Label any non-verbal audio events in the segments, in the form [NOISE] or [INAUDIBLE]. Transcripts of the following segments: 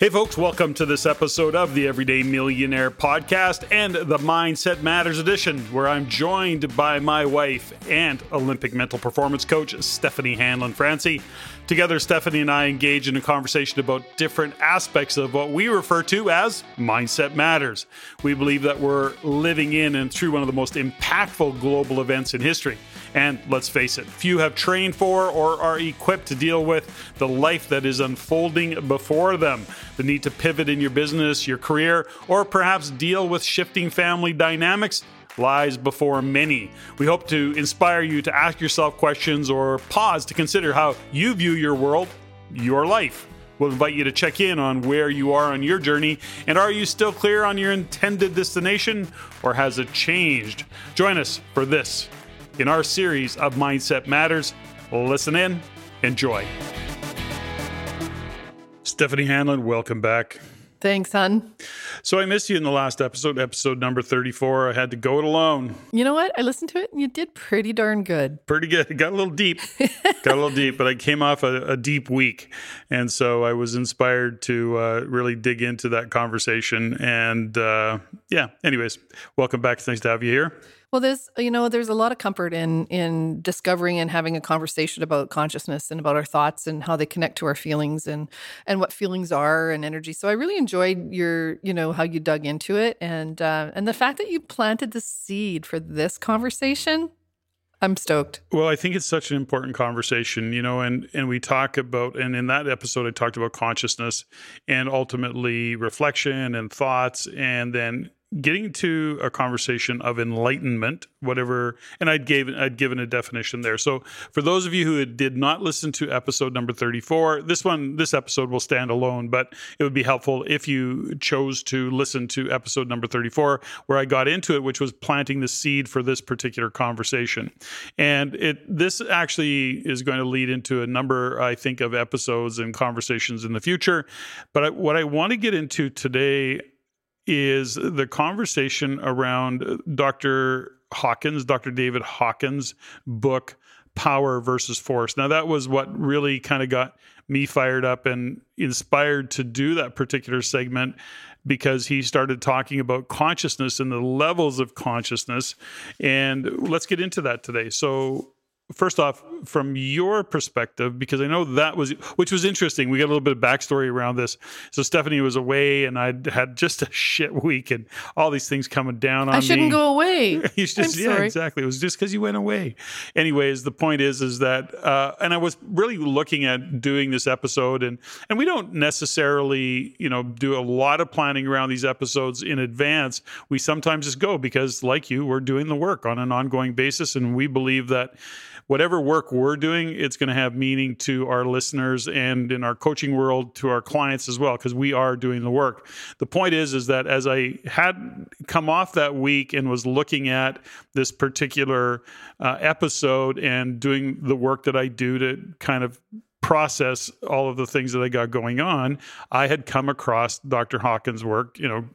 Hey, folks, welcome to this episode of the Everyday Millionaire podcast and the Mindset Matters edition, where I'm joined by my wife and Olympic mental performance coach, Steffany Hanlon Francey. Together, Steffany and I engage in a conversation about different aspects of what we refer to as Mindset Matters. We believe that we're living in and through one of the most impactful global events in history. And let's face it, few have trained for or are equipped to deal with the life that is unfolding before them. The need to pivot in your business, your career, or perhaps deal with shifting family dynamics lies before many. We hope to inspire you to ask yourself questions or pause to consider how you view your world, your life. We'll invite you to check in on where you are on your journey and are you still clear on your intended destination or has it changed? Join us for this in our series of Mindset Matters. Listen in, enjoy. Steffany Hanlon, welcome back. Thanks, hon. So I missed you in the last episode, episode number 34. I had to go it alone. You know what? I listened to it and you did pretty darn good. Pretty good. It got a little deep. [LAUGHS] got a little deep, but I came off a, a deep week. And so I was inspired to uh, really dig into that conversation. And uh, yeah, anyways, welcome back. It's nice to have you here. Well, there's you know there's a lot of comfort in in discovering and having a conversation about consciousness and about our thoughts and how they connect to our feelings and and what feelings are and energy. So I really enjoyed your you know how you dug into it and uh, and the fact that you planted the seed for this conversation. I'm stoked. Well, I think it's such an important conversation, you know, and and we talk about and in that episode I talked about consciousness and ultimately reflection and thoughts and then getting to a conversation of enlightenment whatever and i'd gave i'd given a definition there. So for those of you who did not listen to episode number 34 this one this episode will stand alone but it would be helpful if you chose to listen to episode number 34 where i got into it which was planting the seed for this particular conversation. And it this actually is going to lead into a number i think of episodes and conversations in the future. But what i want to get into today is the conversation around Dr. Hawkins, Dr. David Hawkins' book, Power versus Force. Now, that was what really kind of got me fired up and inspired to do that particular segment because he started talking about consciousness and the levels of consciousness. And let's get into that today. So, first off, from your perspective, because I know that was, which was interesting. We got a little bit of backstory around this. So Steffany was away, and I had just a [LAUGHS] shit week, and all these things coming down on me. I shouldn't me. go away. [LAUGHS] just, I'm yeah, sorry. exactly. It was just because you went away. Anyways, the point is, is that, uh, and I was really looking at doing this episode, and and we don't necessarily, you know, do a lot of planning around these episodes in advance. We sometimes just go because, like you, we're doing the work on an ongoing basis, and we believe that whatever work we're doing, it's going to have meaning to our listeners and in our coaching world to our clients as well, because we are doing the work. The point is, is that as I had come off that week and was looking at this particular uh, episode and doing the work that I do to kind of process all of the things that I got going on, I had come across Dr. Hawkins' work, you know,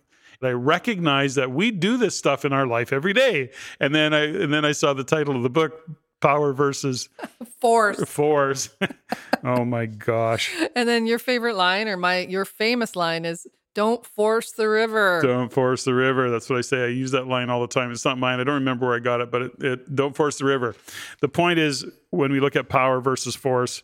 I recognize that we do this stuff in our life every day. And then I and then I saw the title of the book, power versus [LAUGHS] force. Force. [LAUGHS] oh my gosh. And then your favorite line or my your famous line is don't force the river. Don't force the river. That's what I say. I use that line all the time. It's not mine. I don't remember where I got it, but it, it, don't force the river. The point is when we look at power versus force,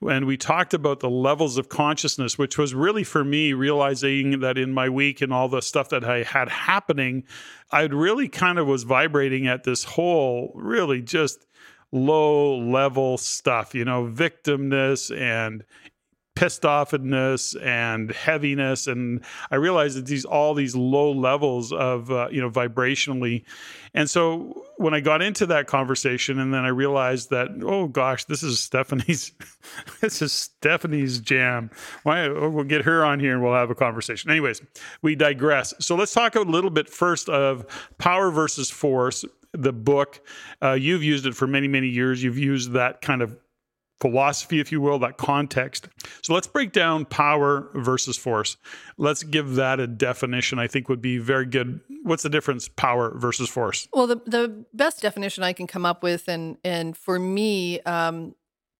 and we talked about the levels of consciousness, which was really for me realizing that in my week and all the stuff that I had happening, I really kind of was vibrating at this whole really just low level stuff, you know, victimness and pissed offness and heaviness. And i realized that these all these low levels of uh, you know vibrationally. And so when i got into that conversation and then i realized that oh gosh this is steffany's [LAUGHS] this is steffany's jam. Why oh, we'll get her on here and we'll have a conversation. Anyways we digress. So let's talk a little bit first of power versus force the book. Uh, you've used it for many, many years. You've used that kind of philosophy, if you will, that context. So let's break down power versus force. Let's give that a definition, I think would be very good. What's the difference, power versus force? Well, the, the best definition I can come up with, and, and for me, um,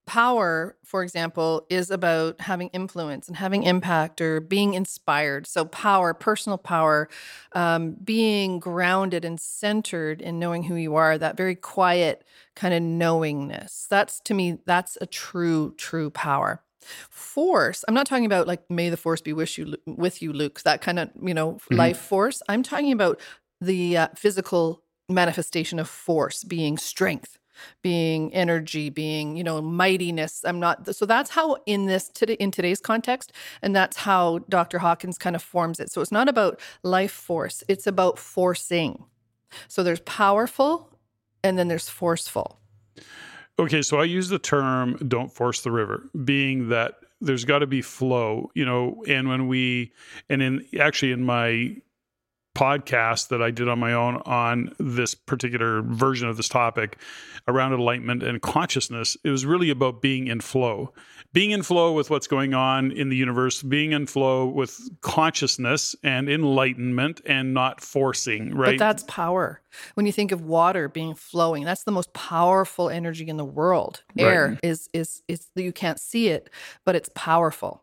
power, for example, is about having influence and having impact or being inspired. So, power, personal power, um, being grounded and centered in knowing who you are, that very quiet kind of knowingness. That's to me, that's a true, true power. Force, I'm not talking about like, may the force be with you, with you Luke, that kind of, you know, mm-hmm. life force. I'm talking about the uh, physical manifestation of force being strength being energy being you know mightiness. I'm not so that's how in this today in today's context and that's how dr hawkins kind of forms it. So it's not about life force it's about forcing. So there's powerful and then there's forceful. Okay so i use the term don't force the river being that there's got to be flow you know and when we and in actually in my podcast that I did on my own on this particular version of this topic around enlightenment and consciousness. It was really about being in flow, being in flow with what's going on in the universe, being in flow with consciousness and enlightenment and not forcing, right? But that's power. When you think of water being flowing, that's the most powerful energy in the world. Air right. is is is you can't see it, but it's powerful.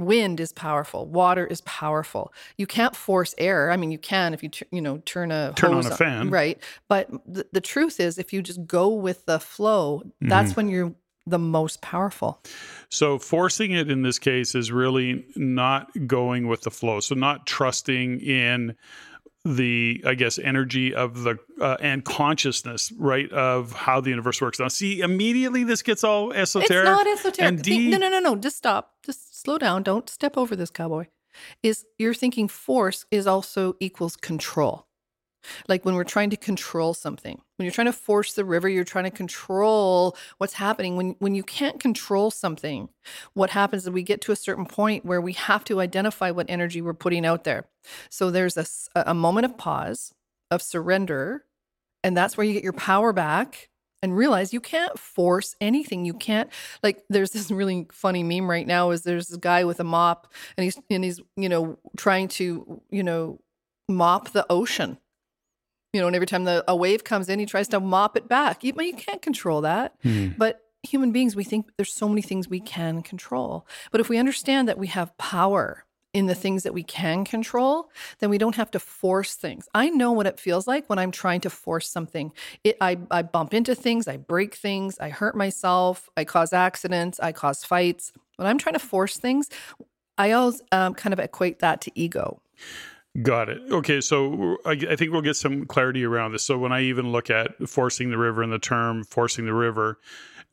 Wind is powerful. Water is powerful. You can't force air. I mean, you can if you you know turn a turn on a fan, on, right? But th- the truth is, if you just go with the flow, that's mm-hmm. when you're the most powerful. So forcing it in this case is really not going with the flow. So not trusting in the i guess energy of the uh, and consciousness right of how the universe works now see immediately this gets all esoteric it's not esoteric. D- no no no no. Just stop. Just slow down. Don't step over this cowboy. Is you're thinking force is also equals control like when we're trying to control something, when you're trying to force the river, you're trying to control what's happening. When when you can't control something, what happens is we get to a certain point where we have to identify what energy we're putting out there. So there's a, a moment of pause, of surrender, and that's where you get your power back and realize you can't force anything. You can't like there's this really funny meme right now is there's this guy with a mop and he's and he's, you know, trying to, you know, mop the ocean you know, and every time the, a wave comes in, he tries to mop it back. You, you can't control that. Hmm. But human beings, we think there's so many things we can control. But if we understand that we have power in the things that we can control, then we don't have to force things. I know what it feels like when I'm trying to force something. It, I, I bump into things, I break things, I hurt myself, I cause accidents, I cause fights. When I'm trying to force things, I always um, kind of equate that to ego. Got it. Okay, so I, I, think we'll get some clarity around this. So when I even look at forcing the river and the term forcing the river,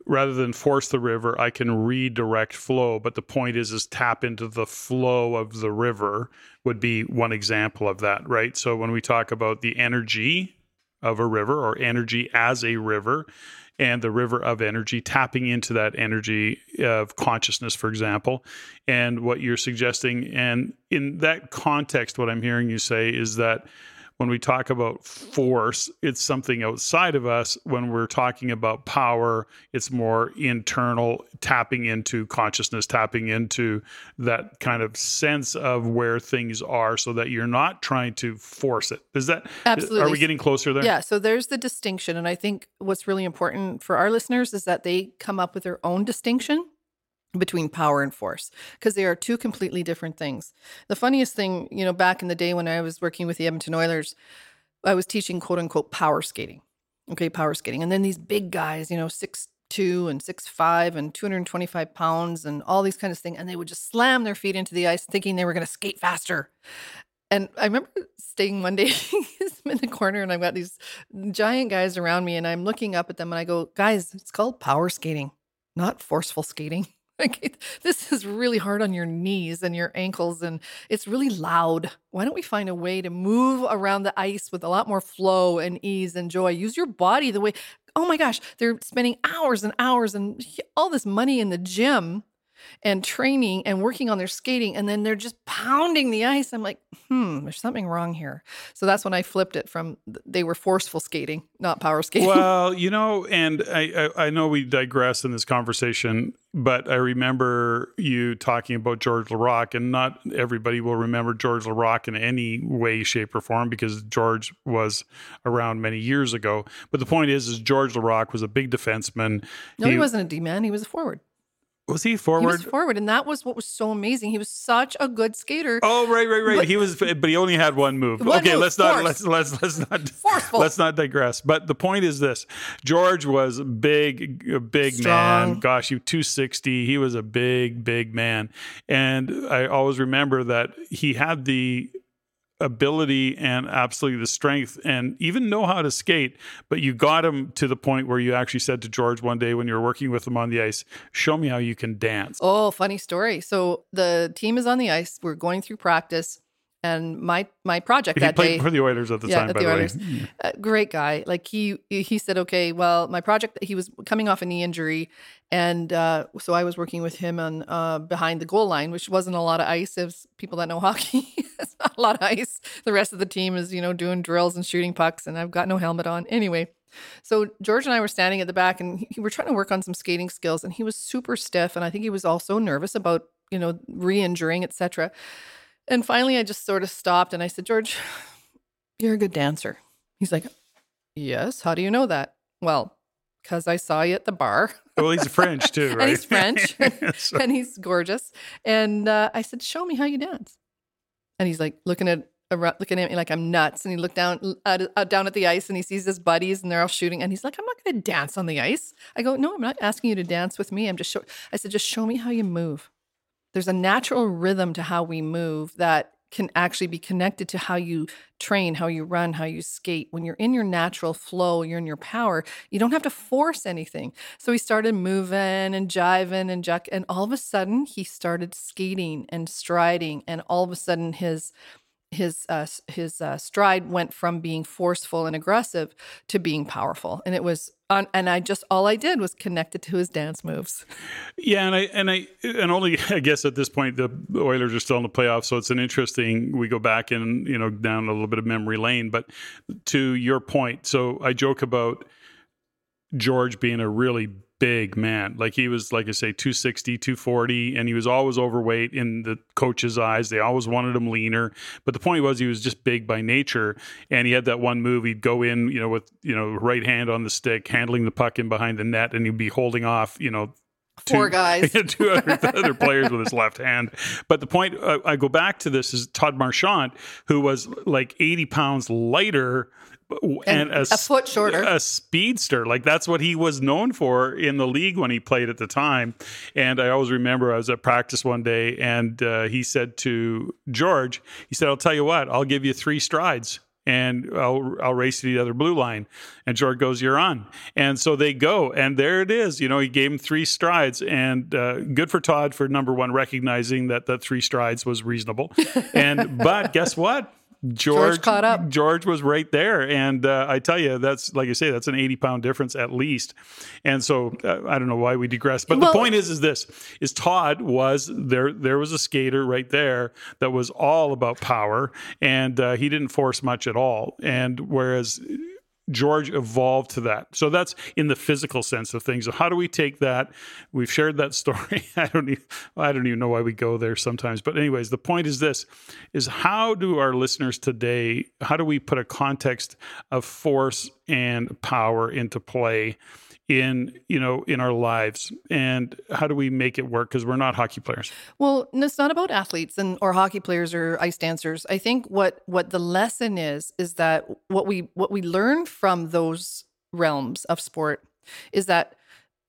rather than force the river, I can redirect flow. But the point is, is tap into the flow of the river would be one example of that, right? So when we talk about the energy of a river or energy as a river, and the river of energy, tapping into that energy of consciousness, for example, and what you're suggesting. And in that context, what I'm hearing you say is that when we talk about force, it's something outside of us. When we're talking about power, it's more internal, tapping into consciousness, tapping into that kind of sense of where things are so that you're not trying to force it. Is that absolutely? Are we getting closer there? Yeah. So there's the distinction. And I think what's really important for our listeners is that they come up with their own distinction between power and force because they are two completely different things. The funniest thing, you know, back in the day when I was working with the Edmonton Oilers, I was teaching quote unquote power skating. Okay, power skating. And then these big guys, you know, six two and six five and 225 pounds and all these kind of things. And they would just slam their feet into the ice thinking they were going to skate faster. And I remember staying one day [LAUGHS] in the corner and I've got these giant guys around me and I'm looking up at them and I go, guys, it's called power skating, not forceful skating. [LAUGHS] Like, this is really hard on your knees and your ankles, and it's really loud. Why don't we find a way to move around the ice with a lot more flow and ease and joy? Use your body the way, oh my gosh, they're spending hours and hours and all this money in the gym and training and working on their skating and then they're just pounding the ice i'm like hmm there's something wrong here so that's when i flipped it from they were forceful skating not power skating [LAUGHS] well you know and i i, I know we digress in this conversation but I remember you talking about George Laraque, and not everybody will remember George Laraque in any way, shape, or form because George was around many years ago. But the point is, is George Laraque was a big defenseman. No, he, he wasn't a D man; he was a forward. Was he forward? He was forward, and that was what was so amazing. He was such a good skater. Oh, right, right, right. But, he was, but he only had one move. One okay, move, let's not let's let's let's not [LAUGHS] Forceful. let's not digress. But the point is this: George was big, big Strong. man. Gosh, you two sixty. He was a big, big man, and I always remember that he had the ability and absolutely the strength and even know how to skate. But you got him to the point where you actually said to George one day when you were working with him on the ice, Show me how you can dance. Oh, funny story. So the team is on the ice. We're going through practice and my my project he that played day for the Oilers at the yeah, time. By the, Oilers. way, uh, great guy. Like he he said, okay, well, my project he was coming off a knee injury, and uh, so I was working with him on uh, behind the goal line, which wasn't a lot of ice. As people that know hockey, [LAUGHS] it's not a lot of ice. The rest of the team is you know doing drills and shooting pucks, and I've got no helmet on. Anyway, so George and I were standing at the back, and he, we were trying to work on some skating skills, and he was super stiff, and I think he was also nervous about you know re-injuring, etc. And finally, I just sort of stopped and I said, George, [SIGHS] you're a good dancer. He's like, Yes. How do you know that? Well, because I saw you at the bar. well, he's French [LAUGHS] too, right? and he's French [LAUGHS] so. [LAUGHS] and he's gorgeous. And uh, I said, Show me how you dance. And he's like looking at looking at me like I'm nuts. And he looked down uh, uh, down at the ice and he sees his buddies and they're all shooting. And he's like, I'm not going to dance on the ice. I go, No, I'm not asking you to dance with me. I'm just show. I said, Just show me how you move there's a natural rhythm to how we move that can actually be connected to how you train, how you run, how you skate. When you're in your natural flow, you're in your power, you don't have to force anything. So he started moving and jiving and juck, and all of a sudden he started skating and striding, and all of a sudden his his uh, his uh, stride went from being forceful and aggressive to being powerful, and it was on. And I just all I did was connect it to his dance moves. Yeah, and I and I and only [LAUGHS] I guess at this point the Oilers are still in the playoffs, so it's an interesting. We go back and you know down a little bit of memory lane, but to your point, so I joke about George being a really big man. Like he was, like I say, 260, 240, and he was always overweight in the coach's eyes. They always wanted him leaner. But the point was he was just big by nature. And he had that one move. He'd go in, you know, with, you know, right hand on the stick, handling the puck in behind the net, and he'd be holding off, you know, Four guys, [LAUGHS] two other, other players with his left hand. But the point uh, I go back to this is Todd Marchant, who was like 80 pounds lighter and, and a, a, foot shorter, a speedster. Like that's what he was known for in the league when he played at the time. And I always remember I was at practice one day, and uh, he said to George, he said, "I'll tell you what, I'll give you three strides." And I'll I'll race to the other blue line, and George goes, "You're on." And so they go, and there it is. You know, he gave him three strides, and uh, good for Todd for number one recognizing that that three strides was reasonable. And but guess what? George, George, caught up. George was right there, and uh, I tell you, that's like you say, that's an eighty pound difference at least. And so uh, I don't know why we digress, but well, the point is, is this: is Todd was there? There was a skater right there that was all about power, and uh, he didn't force much at all. And whereas George evolved to that. So that's in the physical sense of things. So how do we take that? We've shared that story. [LAUGHS] I don't even, I don't even know why we go there sometimes. But anyways, the point is this is how do our listeners today, how do we put a context of force and power into play? In you know in our lives? And how do we make it work? Because we're not hockey players. Well it's not about athletes and or hockey players or ice dancers. I think what what the lesson is is that what we what we learn from those realms of sport is that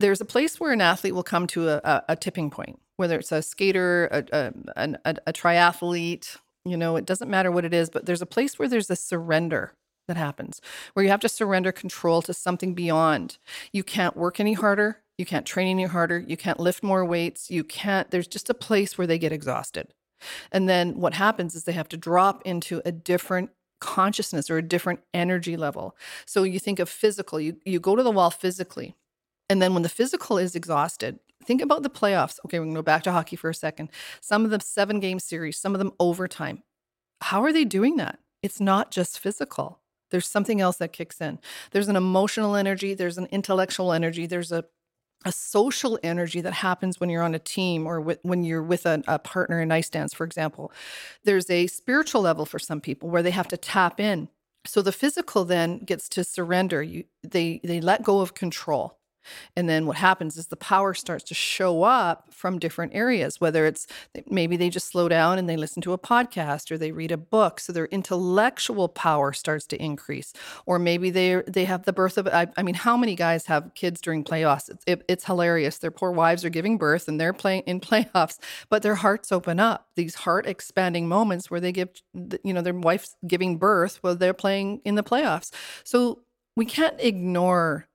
there's a place where an athlete will come to a, a, a tipping point whether it's a skater a, a, a triathlete you know it doesn't matter what it is but there's a place where there's a surrender that happens where you have to surrender control to something beyond. You can't work any harder. You can't train any harder. You can't lift more weights. You can't, there's just a place where they get exhausted. And then what happens is they have to drop into a different consciousness or a different energy level. So you think of physical, you, you go to the wall physically. And then when the physical is exhausted, think about the playoffs. Okay, we're going to go back to hockey for a second. Some of them seven game series, some of them overtime. How are they doing that? It's not just physical. There's something else that kicks in. There's an emotional energy, there's an intellectual energy, there's a a social energy that happens when you're on a team or with, when you're with a, a partner in ice dance, for example. There's a spiritual level for some people where they have to tap in. So the physical then gets to surrender. You, they they let go of control and then what happens is the power starts to show up from different areas, whether it's maybe they just slow down and they listen to a podcast or they read a book. So their intellectual power starts to increase. Or maybe they they have the birth of, I, I mean, how many guys have kids during playoffs? It's, it, it's hilarious. Their poor wives are giving birth and they're playing in [LAUGHS] playoffs, but their hearts open up. These heart expanding moments where they give, you know, their wife's giving birth while they're playing in the playoffs. So we can't ignore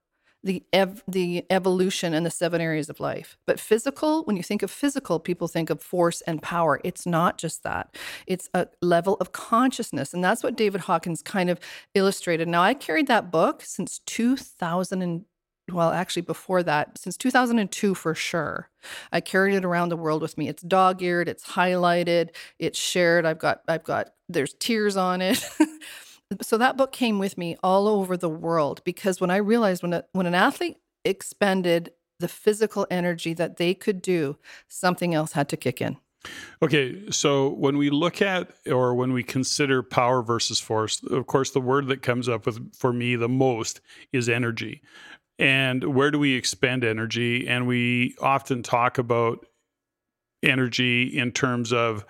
the ev- the evolution and the seven areas of life. But physical, when you think of physical, people think of force and power. It's not just that. It's a level of consciousness, and that's what David Hawkins kind of illustrated. Now, I carried that book since 2000 and well, actually before that, since 2002 for sure. I carried it around the world with me. It's dog-eared, it's highlighted, it's shared. I've got I've got there's tears on it. [LAUGHS] so that book came with me all over the world because when I realized when a, when an athlete expended the physical energy that they could do, something else had to kick in. Okay, so when we look at or when we consider power versus force, of course, the word that comes up with for me the most is energy. And where do we expend energy? And we often talk about energy in terms of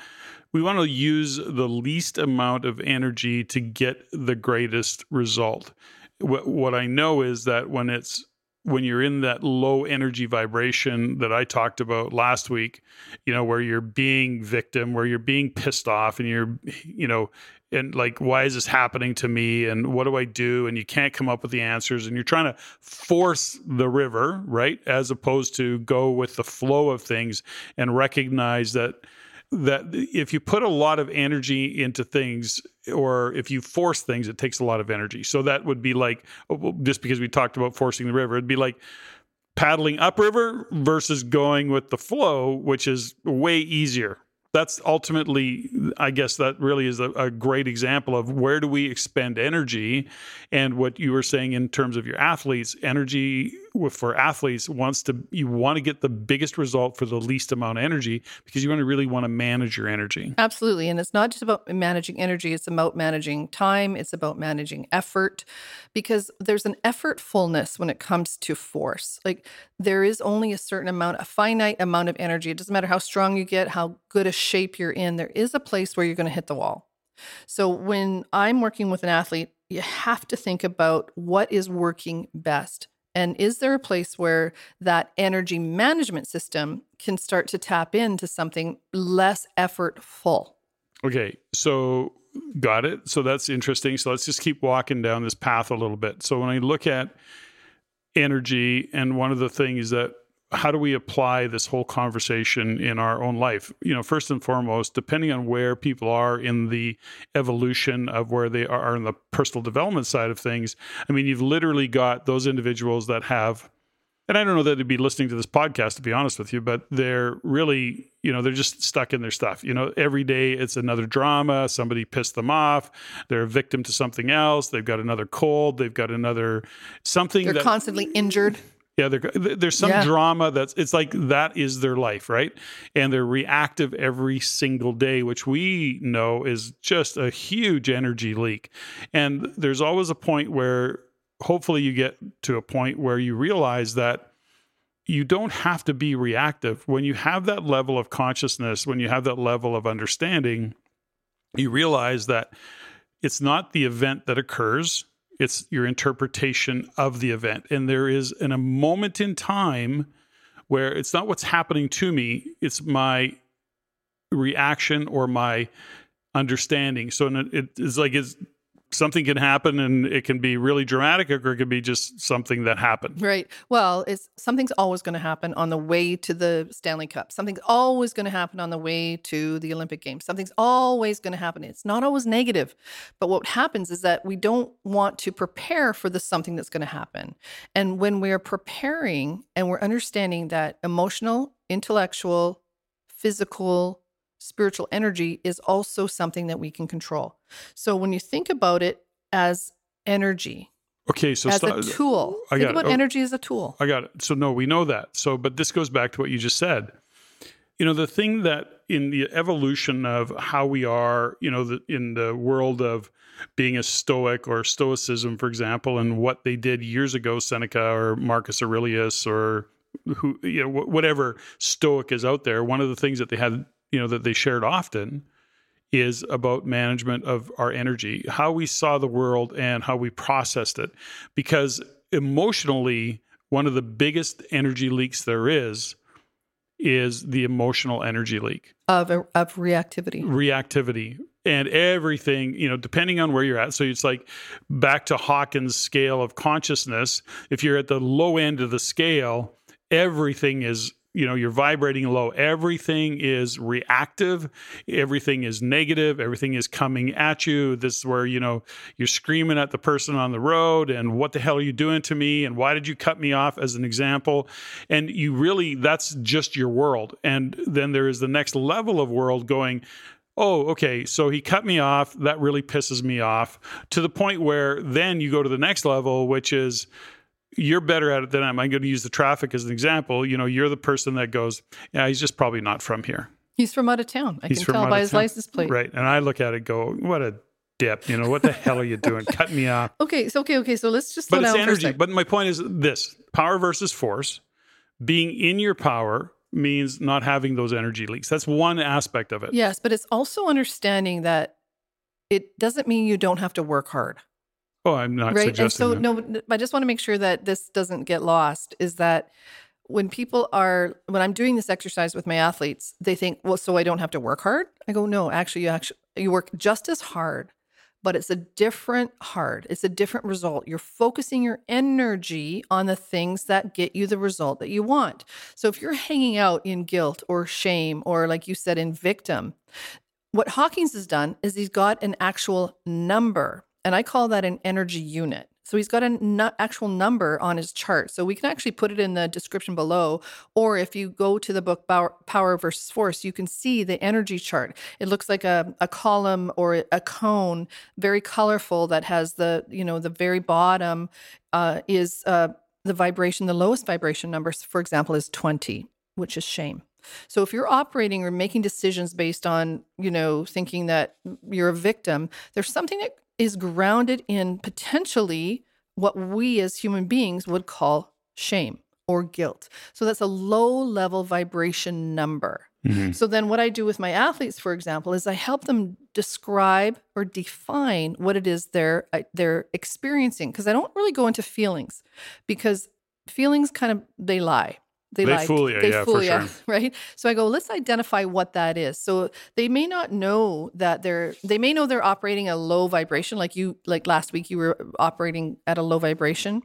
we want to use the least amount of energy to get the greatest result. What, what I know is that when it's when you're in that low energy vibration that I talked about last week, you know, where you're being victim, where you're being pissed off and you're, you know, and like, why is this happening to me? And what do I do? And you can't come up with the answers and you're trying to force the river, right? As opposed to go with the flow of things and recognize that that if you put a lot of energy into things or if you force things it takes a lot of energy. So that would be like oh, just because we talked about forcing the river it'd be like paddling upriver versus going with the flow which is way easier. That's ultimately i guess that really is a, a, great example of where do we expend energy and what you were saying in terms of your athletes energy for athletes wants to you want to get the biggest result for the least amount of energy because you want to really want to manage your energy. Absolutely and it's not just about managing energy it's about managing time it's about managing effort because there's an effortfulness when it comes to force. Like there is only a certain amount a finite amount of energy. It doesn't matter how strong you get how good a shape you're in there is a place where you're going to hit the wall. So when i'm working with an athlete you have to think about what is working best and is there a place where that energy management system can start to tap into something less effortful? Okay, so got it. So that's interesting. So let's just keep walking down this path a little bit. So when I look at energy, and one of the things that how do we apply this whole conversation in our own life? You know, first and foremost, depending on where people are in the evolution of where they are in the personal development side of things, I mean, you've literally got those individuals that have, and I don't know that they'd be listening to this podcast, to be honest with you, but they're really, you know, they're just stuck in their stuff. You know, every day it's another drama. Somebody pissed them off. They're a victim to something else. They've got another cold. They've got another something. They're that, constantly injured yeah, there's some yeah. drama that's it's like that is their life, right? And they're reactive every single day, which we know is just a huge energy leak. And there's always a point where hopefully you get to a point where you realize that you don't have to be reactive. When you have that level of consciousness, when you have that level of understanding, you realize that it's not the event that occurs it's your interpretation of the event. And there is in a moment in time where it's not what's happening to me, it's my reaction or my understanding. So it's like it's something can happen and it can be really dramatic or it could be just something that happened. Right. Well, it's something's always going to happen on the way to the Stanley Cup. Something's always going to happen on the way to the Olympic Games. Something's always going to happen. It's not always negative. But what happens is that we don't want to prepare for the something that's going to happen. And when we're preparing and we're understanding that emotional, intellectual, physical, spiritual energy is also something that we can control. So when you think about it as energy, Okay, so as sto- a tool. I Think about Oh. energy as a tool. I got it. So no, we know that. So, but this goes back to what you just said. You know, the thing that in the evolution of how we are, you know, the, in the world of being a Stoic or Stoicism, for example, and what they did years ago, Seneca or Marcus Aurelius or who, you know, wh- whatever Stoic is out there. One of the things that they had, you know, that they shared often is about management of our energy, how we saw the world and how we processed it. Because emotionally, one of the biggest energy leaks there is is the emotional energy leak, Of, of reactivity. reactivity. And everything, you know, depending on where you're at. So it's like back to Hawkins' scale of consciousness. If you're at the low end of the scale, everything is you know you're vibrating low. Everything is reactive. Everything is negative. Everything is coming at you. This is where you know you're screaming at the person on the road and what the hell are you doing to me? And why did you cut me off? as an example. And you really that's just your world. And then there is the next level of world going oh, okay, so he cut me off. That really pisses me off. To the point where then you go to the next level, which is you're better at it than I am. I'm going to use the traffic as an example. You know, you're the person that goes, yeah, he's just probably not from here. He's from out of town. I He's can tell by his town. license plate. Right. And I look at it go, what a dip. You know, what the hell are you doing? Cut me off. [LAUGHS] Okay, so okay, okay. So let's just But it's down for a energy. But my point is this power versus force. Being in your power means not having those energy leaks. That's one aspect of it. Yes, but it's also understanding that it doesn't mean you don't have to work hard. Oh, I'm not right. suggesting And so, that. no, I just want to make sure that this doesn't get lost is that when people are, when I'm doing this exercise with my athletes, they think, well, so I don't have to work hard? I go, no, actually, you actually, you work just as hard, but it's a different hard. It's a different result. You're focusing your energy on the things that get you the result that you want. So if you're hanging out in guilt or shame, or like you said, in victim, what Hawkins has done is he's got an actual number, and I call that an energy unit. So he's got an nu- actual number on his chart. So we can actually put it in the description below. Or if you go to the book Power, versus Force, you can see the energy chart. It looks like a, a column or a cone, very colorful, that has the, you know, the very bottom uh, is uh, the vibration, the lowest vibration numbers, for example, is 20, which is shame. So if you're operating or making decisions based on, you know, thinking that you're a victim, there's something that is grounded in potentially what we as human beings would call shame or guilt. So that's a low level vibration number. Mhm. So then what I do with my athletes for example is I help them describe or define what it is they're uh, they're experiencing because I don't really go into feelings because feelings kind of they lie. They lie. fool you, They yeah, fool for you, sure. [LAUGHS] right? So I go, let's identify what that is. So they may not know that they're they may know they're operating a low vibration, like you like last week you were operating at a low vibration.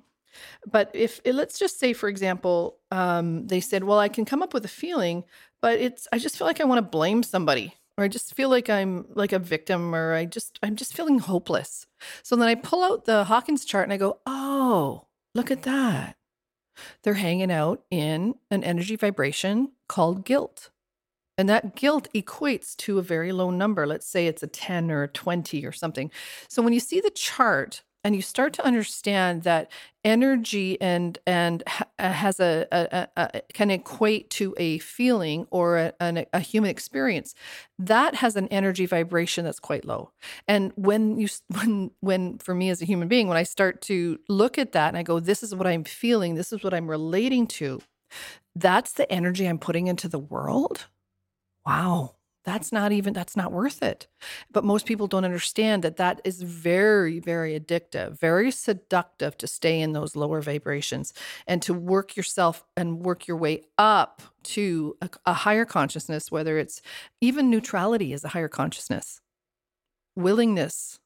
But if let's just say, for example, um, they said, "Well, I can come up with a feeling, but it's I just feel like I want to blame somebody, or I just feel like I'm like a victim, or I just I'm just feeling hopeless." So then I pull out the Hawkins chart and I go, "Oh, look at that! They're hanging out in an energy vibration called guilt." And that guilt equates to a very low number. Let's say it's a 10 or a 20 or something. So when you see the chart and you start to understand that energy and and uh, has a, a, a, can equate to a feeling or a, a human experience, that has an energy vibration that's quite low. And when you [LAUGHS] when when for me as a human being, when I start to look at that and I go, this is what I'm feeling, this is what I'm relating to, that's the energy I'm putting into the world? Wow that's not even that's not worth it. But most people don't understand that that is very very addictive very seductive to stay in those lower vibrations and to work yourself and work your way up to a, a higher consciousness whether it's even neutrality is a higher consciousness. Willingness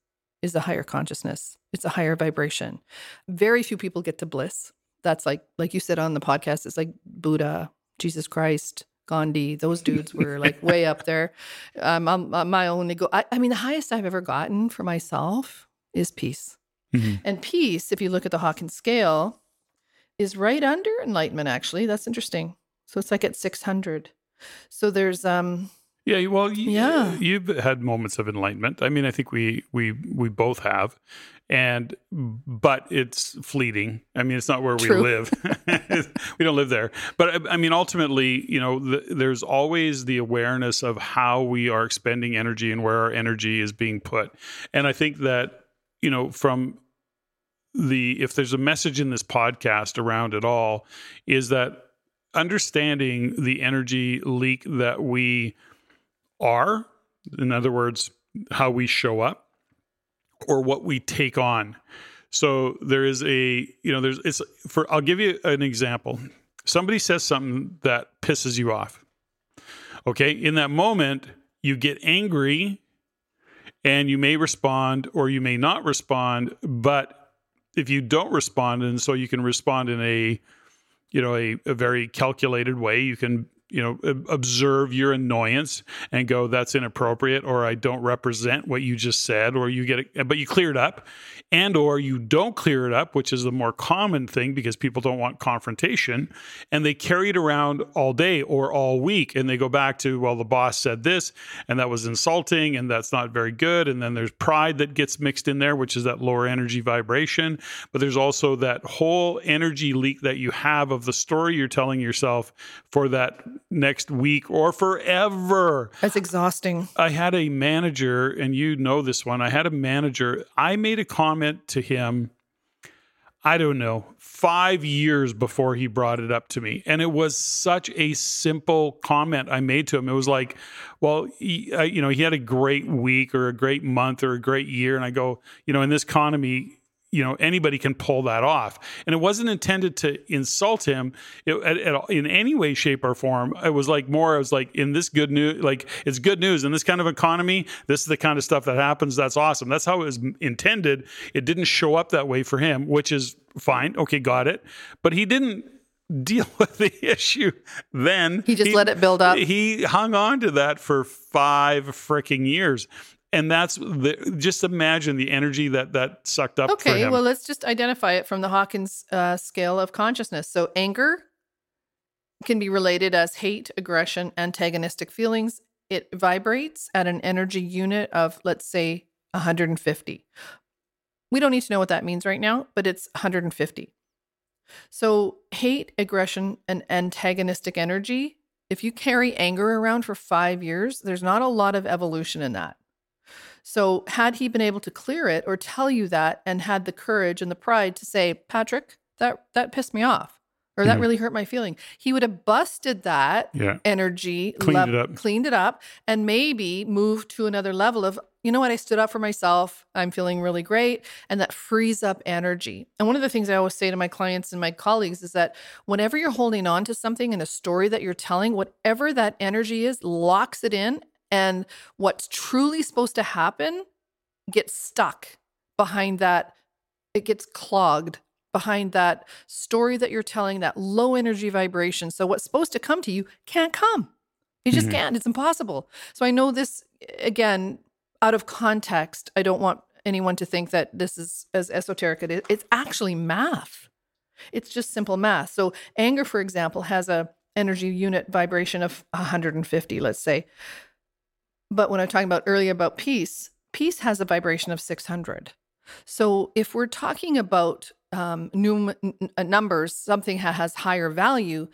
is a higher consciousness. It's a higher vibration. Very few people get to bliss. That's like like you said on the podcast it's like buddha jesus christ Gandhi, those dudes were like way up there. Um, I'm, I'm my only goal, I, I mean, the highest I've ever gotten for myself is peace. Mhm. And peace, if you look at the Hawkins scale, is right under enlightenment. Actually, that's interesting. So it's like at 600. So there's um Yeah, well, Yeah. you've had moments of enlightenment. I mean, I think we we we both have, and but it's fleeting. I mean it's not where True. we live. [LAUGHS] We don't live there. But i mean ultimately you know the, there's always the awareness of how we are expending energy and where our energy is being put. And i think that you know from the if there's a message in this podcast around it all is that understanding the energy leak that we are in other words how we show up or what we take on. So there is a, you know, there's, it's for, I'll give you an example. Somebody says something that pisses you off. Okay. In that moment, you get angry and you may respond or you may not respond. But if you don't respond, and so you can respond in a, you know, a, a very calculated way, you can you know observe your annoyance and go that's inappropriate or i don't represent what you just said or you get it but you clear it up. And or you don't clear it up which is the more common thing because people don't want confrontation and they carry it around all day or all week and they go back to well the boss said this and that was insulting and that's not very good and then there's pride that gets mixed in there which is that lower energy vibration. But there's also that whole energy leak that you have of the story you're telling yourself for that next week or forever. That's exhausting. I had a manager, and you know this one. I had a manager. I made a comment to him, I don't know, five years before he brought it up to me. And it was such a simple comment I made to him. It was like, well, he, uh, you know, he had a great week or a great month or a great year. And I go, you know, in this economy, you know anybody can pull that off. And it wasn't intended to insult him. It, at, at, in any way shape or form it was like more it was like in this good news like it's good news. In this kind of economy this is the kind of stuff that happens. That's awesome. That's how it was intended. It didn't show up that way for him which is fine. Okay got it. But he didn't [LAUGHS] deal with the issue then. He just he, let it build up. he hung on to that for five freaking years and that's the, just imagine the energy that that sucked up. Okay, well, let's just identify it from the Hawkins uh, scale of consciousness. So, anger can be related as hate, aggression, antagonistic feelings. It vibrates at an energy unit of, let's say, 150. We don't need to know what that means right now, but it's 150. So, hate, aggression, and antagonistic energy, if you carry anger around for five years, there's not a lot of evolution in that. So, had he been able to clear it or tell you that and had the courage and the pride to say, Patrick, that, that pissed me off or that mm-hmm. really hurt my feeling, he would have busted that yeah. energy, cleaned, le- it up. cleaned it up, and maybe moved to another level of, you know what, I stood up for myself. I'm feeling really great. And that frees up energy. And one of the things I always say to my clients and my colleagues is that whenever you're holding on to something in a story that you're telling, whatever that energy is, locks it in and what's truly supposed to happen gets stuck behind that, it gets clogged behind that story that you're telling, that low energy vibration. So, what's supposed to come to you can't come. You just mm-hmm. can't. It's impossible. So, I know this, again, out of context. I don't want anyone to think that this is as esoteric. It is. It's actually math. It's just simple math. So, anger, for example, has a energy unit vibration of 150, let's say. But when I'm talking about earlier about peace, peace has a vibration of 600. So if we're talking about um, num- n- numbers, something that has higher value,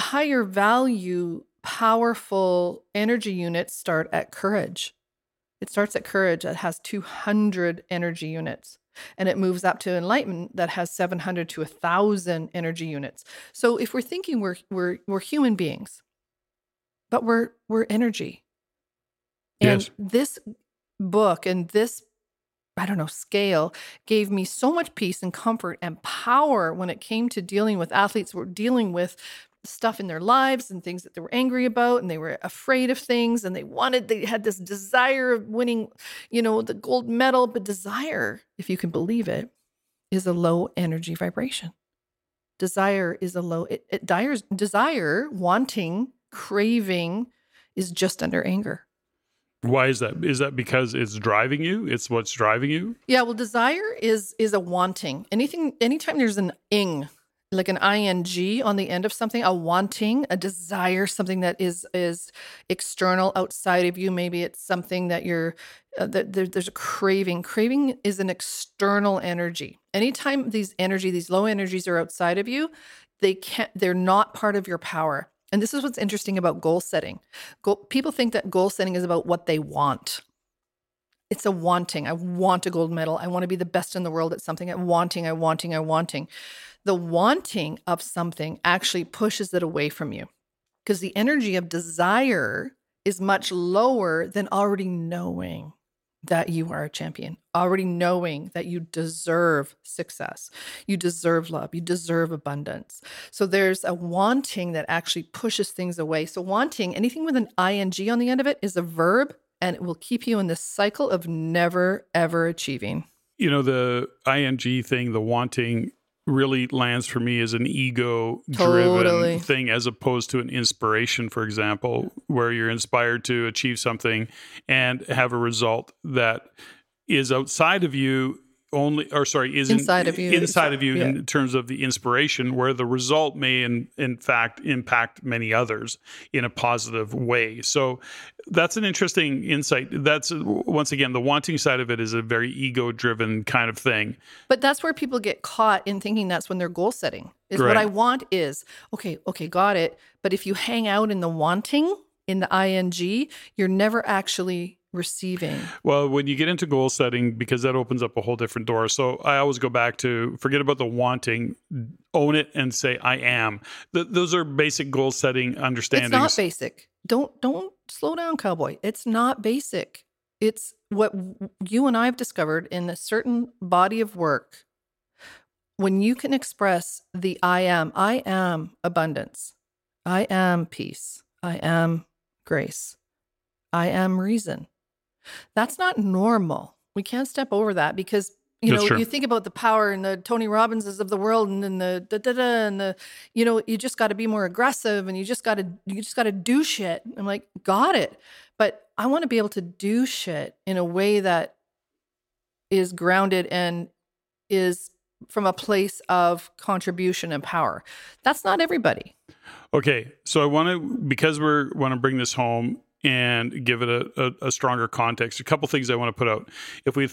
higher value, powerful energy units start at courage. It starts at courage that has 200 energy units and it moves up to enlightenment that has 700 to 1000 energy units. So if we're thinking we're we're we're human beings but we're we're energy. And yes. this book and this, I don't know, scale gave me so much peace and comfort and power when it came to dealing with athletes who were dealing with stuff in their lives and things that they were angry about and they were afraid of things and they wanted they had this desire of winning you know the gold medal but desire if you can believe it is a low energy vibration desire is a low it, it desire desire wanting craving is just under anger why is that? Is that because it's driving you? It's what's driving you? Yeah, well desire is is a wanting. Anything anytime there's an ing like an ing on the end of something a wanting a desire something that is is external outside of you maybe it's something that you're uh, that there, there's a craving craving is an external energy anytime these energy these low energies are outside of you they can't they're not part of your power and this is what's interesting about goal setting. Goal, people think that goal setting is about what they want. It's a wanting. I want a gold medal. I want to be the best in the world at something. I wanting i wanting i wanting. The wanting of something actually pushes it away from you because the energy of desire is much lower than already knowing that you are a champion, already knowing that you deserve success, you deserve love, you deserve abundance. So there's a wanting that actually pushes things away. So, wanting, anything with an ing on the end of it, is a verb and it will keep you in this cycle of never, ever achieving. You know, the ing thing, the wanting really lands for me as an ego driven Totally. thing as opposed to an inspiration for example where you're inspired to achieve something and have a result that is outside of you only or sorry is in- Inside of you. inside of you Yeah. in terms of the inspiration where the result may in in fact impact many others in a positive way so that's an interesting insight that's once again the wanting side of it is a very ego driven kind of thing But that's where people get caught in thinking that's when they're goal setting. Is what I want is okay, okay, got it. But if you hang out in the wanting, in the ing, you're never actually receiving. Well, when you get into goal setting, because that opens up a whole different door. So I always go back to forget about the wanting, own it, and say I am. Th- those are basic goal setting understandings. It's not basic. Don't don't slow down, cowboy. It's not basic. It's what you and I have discovered in a certain body of work. When you can express the I am, I am abundance. I am peace. I am grace. I am reason. That's not normal. We can't step over that because you That's know true. you think about the power and the Tony Robbinses of the world and then the da da da and the you know you just got to be more aggressive and you just got to you just got to do shit. I'm like, got it, but I want to be able to do shit in a way that is grounded and is from a place of contribution and power. That's not everybody. Okay, so I want to because we're want to bring this home and give it a, a, a stronger context. A couple things I want to put out. If we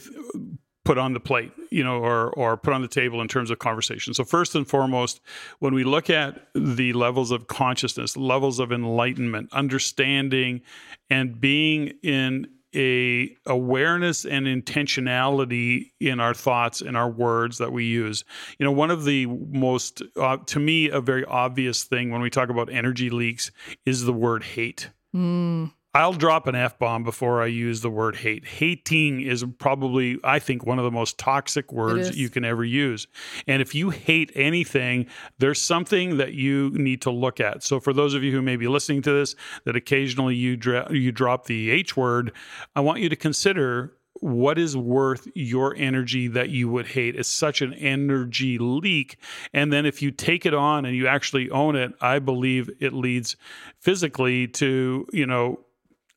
put on the plate, you know, or or put on the table in terms of conversation. So first and foremost, when we look at the levels of consciousness, levels of enlightenment, understanding, and being in a awareness and intentionality in our thoughts and our words that we use. You know, one of the most uh, to me a very obvious thing when we talk about energy leaks is the word hate. Mm. I'll drop an F bomb before I use the word hate. Hating is probably, I think, one of the most toxic words you can ever use. And if you hate anything, there's something that you need to look at. So, for those of you who may be listening to this, that occasionally you dra- you drop the H word, I want you to consider what is worth your energy that you would hate is such an energy leak and then if you take it on and you actually own it i believe it leads physically to you know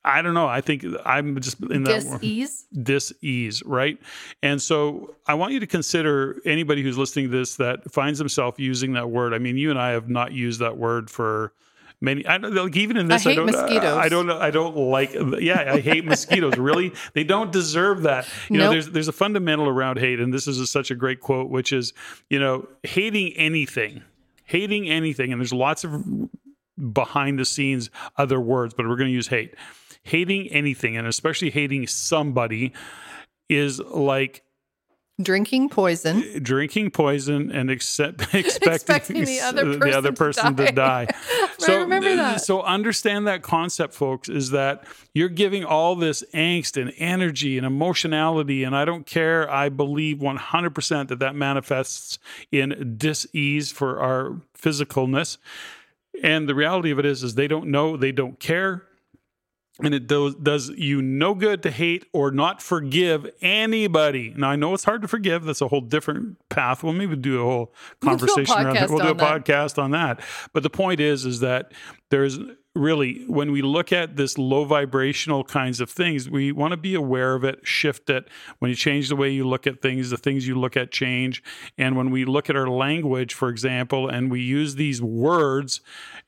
i don't know. I think i'm just in that Dis-ease. dis-ease right? And so i want you to consider anybody who's listening to this that finds himself using that word. I mean you and i have not used that word for many i don't like even in this I hate don't mosquitoes. i don't i don't like yeah i hate mosquitoes. Really? They don't deserve that. You know there's there's a fundamental around hate and this is a, such a great quote which is you know hating anything hating anything and there's lots of behind the scenes other words but we're going to use hate hating anything and especially hating somebody is like Drinking poison. Uh, drinking poison and accept, [LAUGHS] expecting, Expecting the other uh, the other person person to to die. [LAUGHS] I remember uh, that. So understand that concept, folks, is that you're giving all this angst and energy and emotionality, and I don't care. I believe 100% that that manifests in dis-ease for our physicalness. And the reality of it is, is they don't know, they don't care, and it does, does you no good to hate or not forgive anybody. Now I know it's hard to forgive. That's a whole different path. We'll maybe do a whole We'll do a conversation around that. We'll do a that. podcast on that. But the point is, is that there's really, when we look at this low vibrational kinds of things, we want to be aware of it, shift it. When you change the way you look at things, the things you look at change. And when we look at our language, for example, and we use these words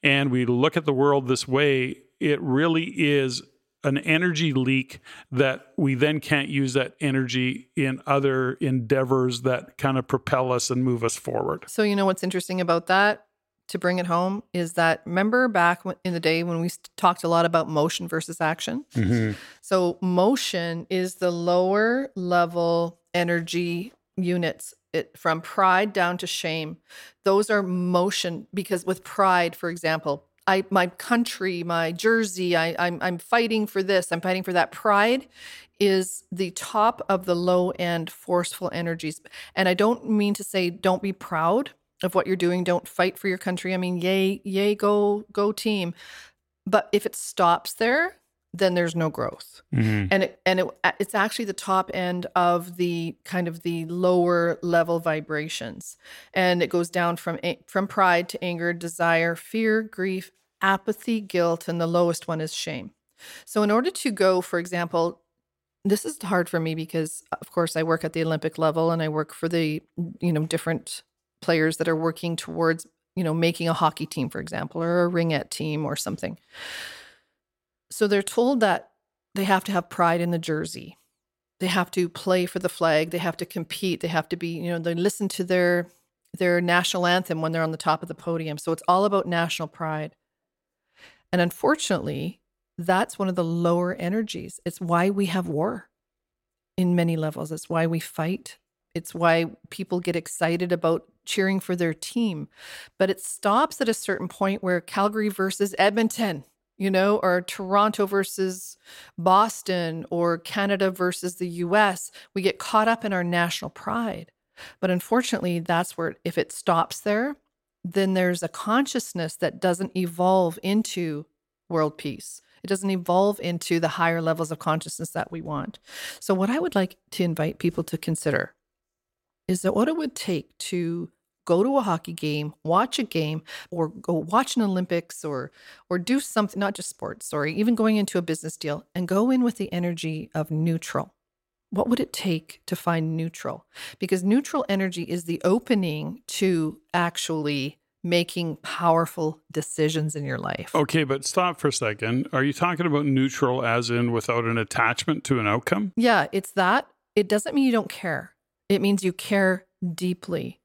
and we look at the world this way, it really is an energy leak that we then can't use that energy in other endeavors that kind of propel us and move us forward. So, you know what's interesting about that to bring it home is that remember back in the day when we talked a lot about motion versus action? Mm-hmm. So, motion is the lower level energy units it, from pride down to shame. Those are motion because with pride, for example, I my country, my jersey, I, I'm I'm fighting for this, I'm fighting for that. Pride is the top of the low end forceful energies. And I don't mean to say don't be proud of what you're doing, don't fight for your country. I mean, yay, yay, go, go team. But if it stops there, then there's no growth. Mm-hmm. And it, and it, it's actually the top end of the kind of the lower level vibrations. And it goes down from from pride to anger, desire, fear, grief, apathy, guilt, and the lowest one is shame. So in order to go, for example, this is hard for me because of course I work at the Olympic level and I work for the you know different players that are working towards you know making a hockey team for example or a ringette team or something so they're told that they have to have pride in the jersey. They have to play for the flag. They have to compete. They have to be, you know, they listen to their their national anthem when they're on the top of the podium. So it's all about national pride. And unfortunately, that's one of the lower energies. It's why we have war in many levels. It's why we fight. It's why people get excited about cheering for their team. But it stops at a certain point where Calgary versus Edmonton you know, or Toronto versus Boston or Canada versus the US. We get caught up in our national pride. But unfortunately, that's where, if it stops there, then there's a consciousness that doesn't evolve into world peace. It doesn't evolve into the higher levels of consciousness that we want. So, what I would like to invite people to consider is that what it would take to go to a hockey game, watch a game, or go watch an Olympics or or do something, not just sports, sorry, even going into a business deal and go in with the energy of neutral. What would it take to find neutral? Because neutral energy is the opening to actually making powerful decisions in your life. Okay, but stop for a second. Are you talking about neutral as in without an attachment to an outcome? Yeah, it's that. It doesn't mean you don't care. It means you care deeply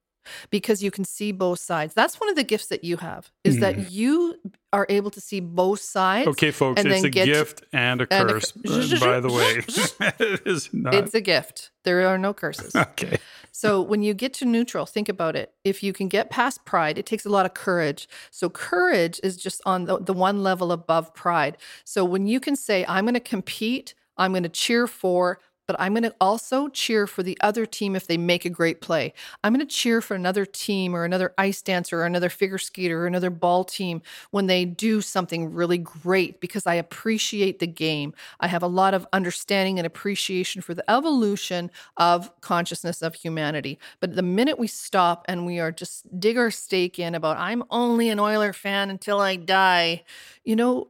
because you can see both sides. That's one of the gifts that you have is mm. that you are able to see both sides. Okay, folks, it's a gift and a curse. And a, by the way, [LAUGHS] [LAUGHS] it is not. It's a gift. There are no curses. Okay. So when you get to neutral, think about it. If you can get past pride, it takes a lot of courage. So courage is just on the, the one level above pride. So when you can say, I'm going to compete, I'm going to cheer for, but I'm going to also cheer for the other team if they make a great play. I'm going to cheer for another team or another ice dancer or another figure skater or another ball team when they do something really great because I appreciate the game. I have a lot of understanding and appreciation for the evolution of consciousness of humanity. But the minute we stop and we are just dig our stake in about, I'm only an Oiler fan until I die, you know,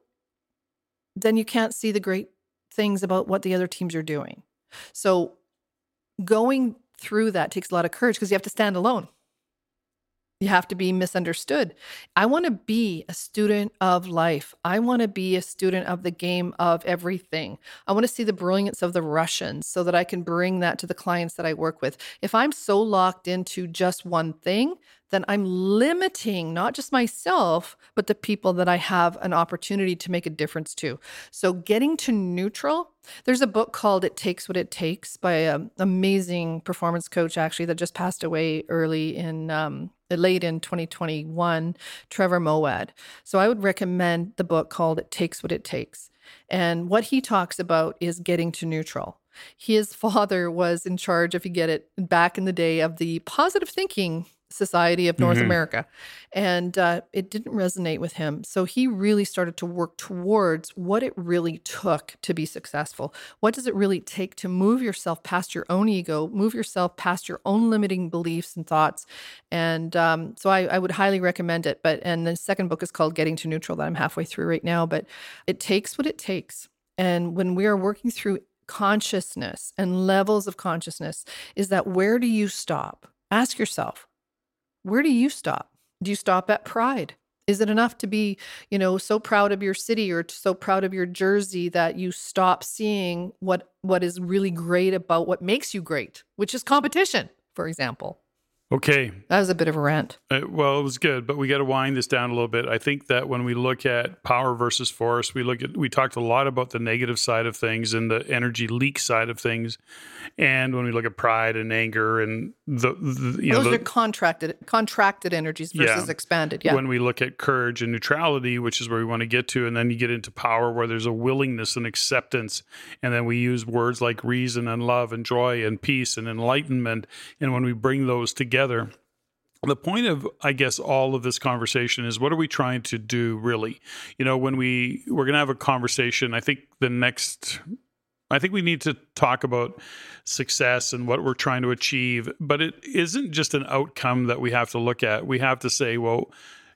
then you can't see the great things about what the other teams are doing. So going through that takes a lot of courage because you have to stand alone. You have to be misunderstood. I want to be a student of life. I want to be a student of the game of everything. I want to see the brilliance of the Russians so that I can bring that to the clients that I work with. If I'm so locked into just one thing, then I'm limiting not just myself, but the people that I have an opportunity to make a difference to. So, getting to neutral, there's a book called It Takes What It Takes by an amazing performance coach, actually, that just passed away early in, um, late in 2021, Trevor Moawad. So, I would recommend the book called It Takes What It Takes. And what he talks about is getting to neutral. His [LAUGHS] father was in charge, if you get it, back in the day of the positive thinking Society of North mm-hmm. America. And uh, it didn't resonate with him. So he really started to work towards what it really took to be successful. What does it really take to move yourself past your own ego, move yourself past your own limiting beliefs and thoughts? And um, so I, I would highly recommend it. But, and the second book is called Getting to Neutral, that I'm halfway through right now. But it takes what it takes. And when we are working through consciousness and levels of consciousness, is that where do you stop? Ask yourself, where do you stop? Do you stop at pride? Is it enough to be, you know, so proud of your city or so proud of your jersey that you stop seeing what what is really great about what makes you great, which is competition, for example? Okay. That was a bit of a rant. Uh, well, it was good, but we got to wind this down a little bit. I think that when we look at power versus force, we look at we talked a lot about the negative side of things and the energy leak side of things, and when we look at pride and anger and the, the you those know, the, are contracted contracted energies versus yeah, expanded. Yeah. When we look at courage and neutrality, which is where we want to get to, and then you get into power, where there's a willingness and acceptance, and then we use words like reason and love and joy and peace and enlightenment, and when we bring those together together. The point of i guess all of this conversation is what are we trying to do really? You know when we we're going to have a conversation i think the next i think we need to talk about success and what we're trying to achieve but it isn't just an outcome that we have to look at. We have to say well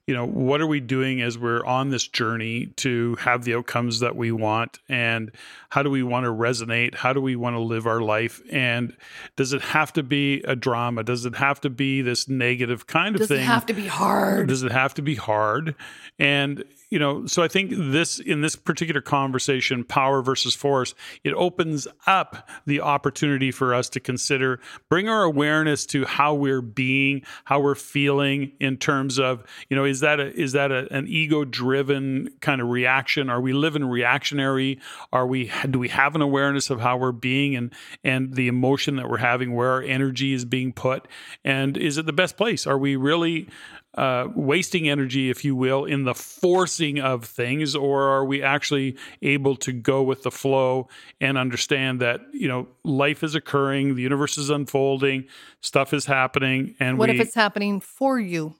you know, what are we doing as we're on this journey to have the outcomes that we want? And how do we want to resonate? How do we want to live our life? And does it have to be a drama? Does it have to be this negative kind of does thing? Does it have to be hard? Does it have to be hard? And, you know, so I think this in this particular conversation, power versus force, it opens up the opportunity for us to consider, bring our awareness to how we're being, how we're feeling in terms of, you know, is that a, is that a, an ego driven kind of reaction? Are we living reactionary? Are we do we have an awareness of how we're being and and the emotion that we're having, where our energy is being put, and is it the best place? Are we really uh, wasting energy, if you will, in the forcing of things, or are we actually able to go with the flow and understand that you know life is occurring, the universe is unfolding, stuff is happening, and what we, if it's happening for you,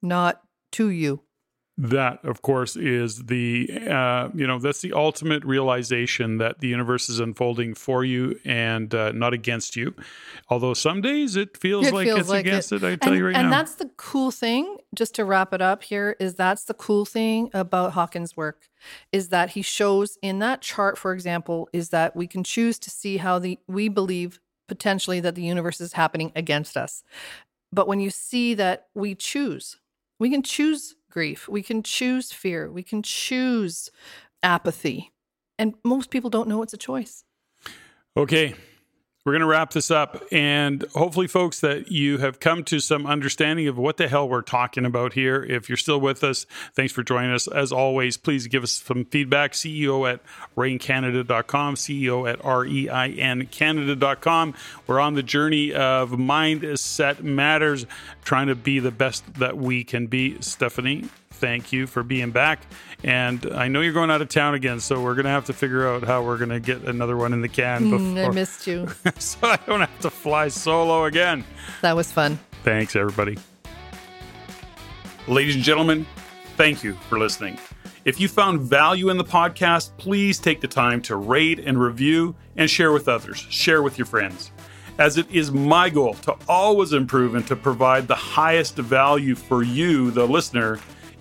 not to you? that of course is the uh, you know that's the ultimate realization that the universe is unfolding for you and uh, not against you. Although some days it feels it like feels it's like against it, it i tell and, you right and now. and that's the cool thing just to wrap it up here is that's the cool thing about hawkins work is that he shows in that chart for example is that we can choose to see how the we believe potentially that the universe is happening against us. But when you see that we choose we can choose grief. We can choose fear. We can choose apathy. And most people don't know it's a choice. Okay. We're going to wrap this up. And hopefully, folks, that you have come to some understanding of what the hell we're talking about here. If you're still with us, thanks for joining us. As always, please give us some feedback. CEO at reincanada.com, CEO at R-E-I-N We're on the journey of mindset matters, trying to be the best that we can be. Steffany, thank you for being back. And I know you're going out of town again, so we're going to have to figure out how we're going to get another one in the can before. Mm, I missed you. [LAUGHS] so I don't have to fly solo again. That was fun. Thanks, everybody. Ladies and gentlemen, thank you for listening. If you found value in the podcast, please take the time to rate and review and share with others. Share with your friends as it is my goal to always improve and to provide the highest value for you, the listener,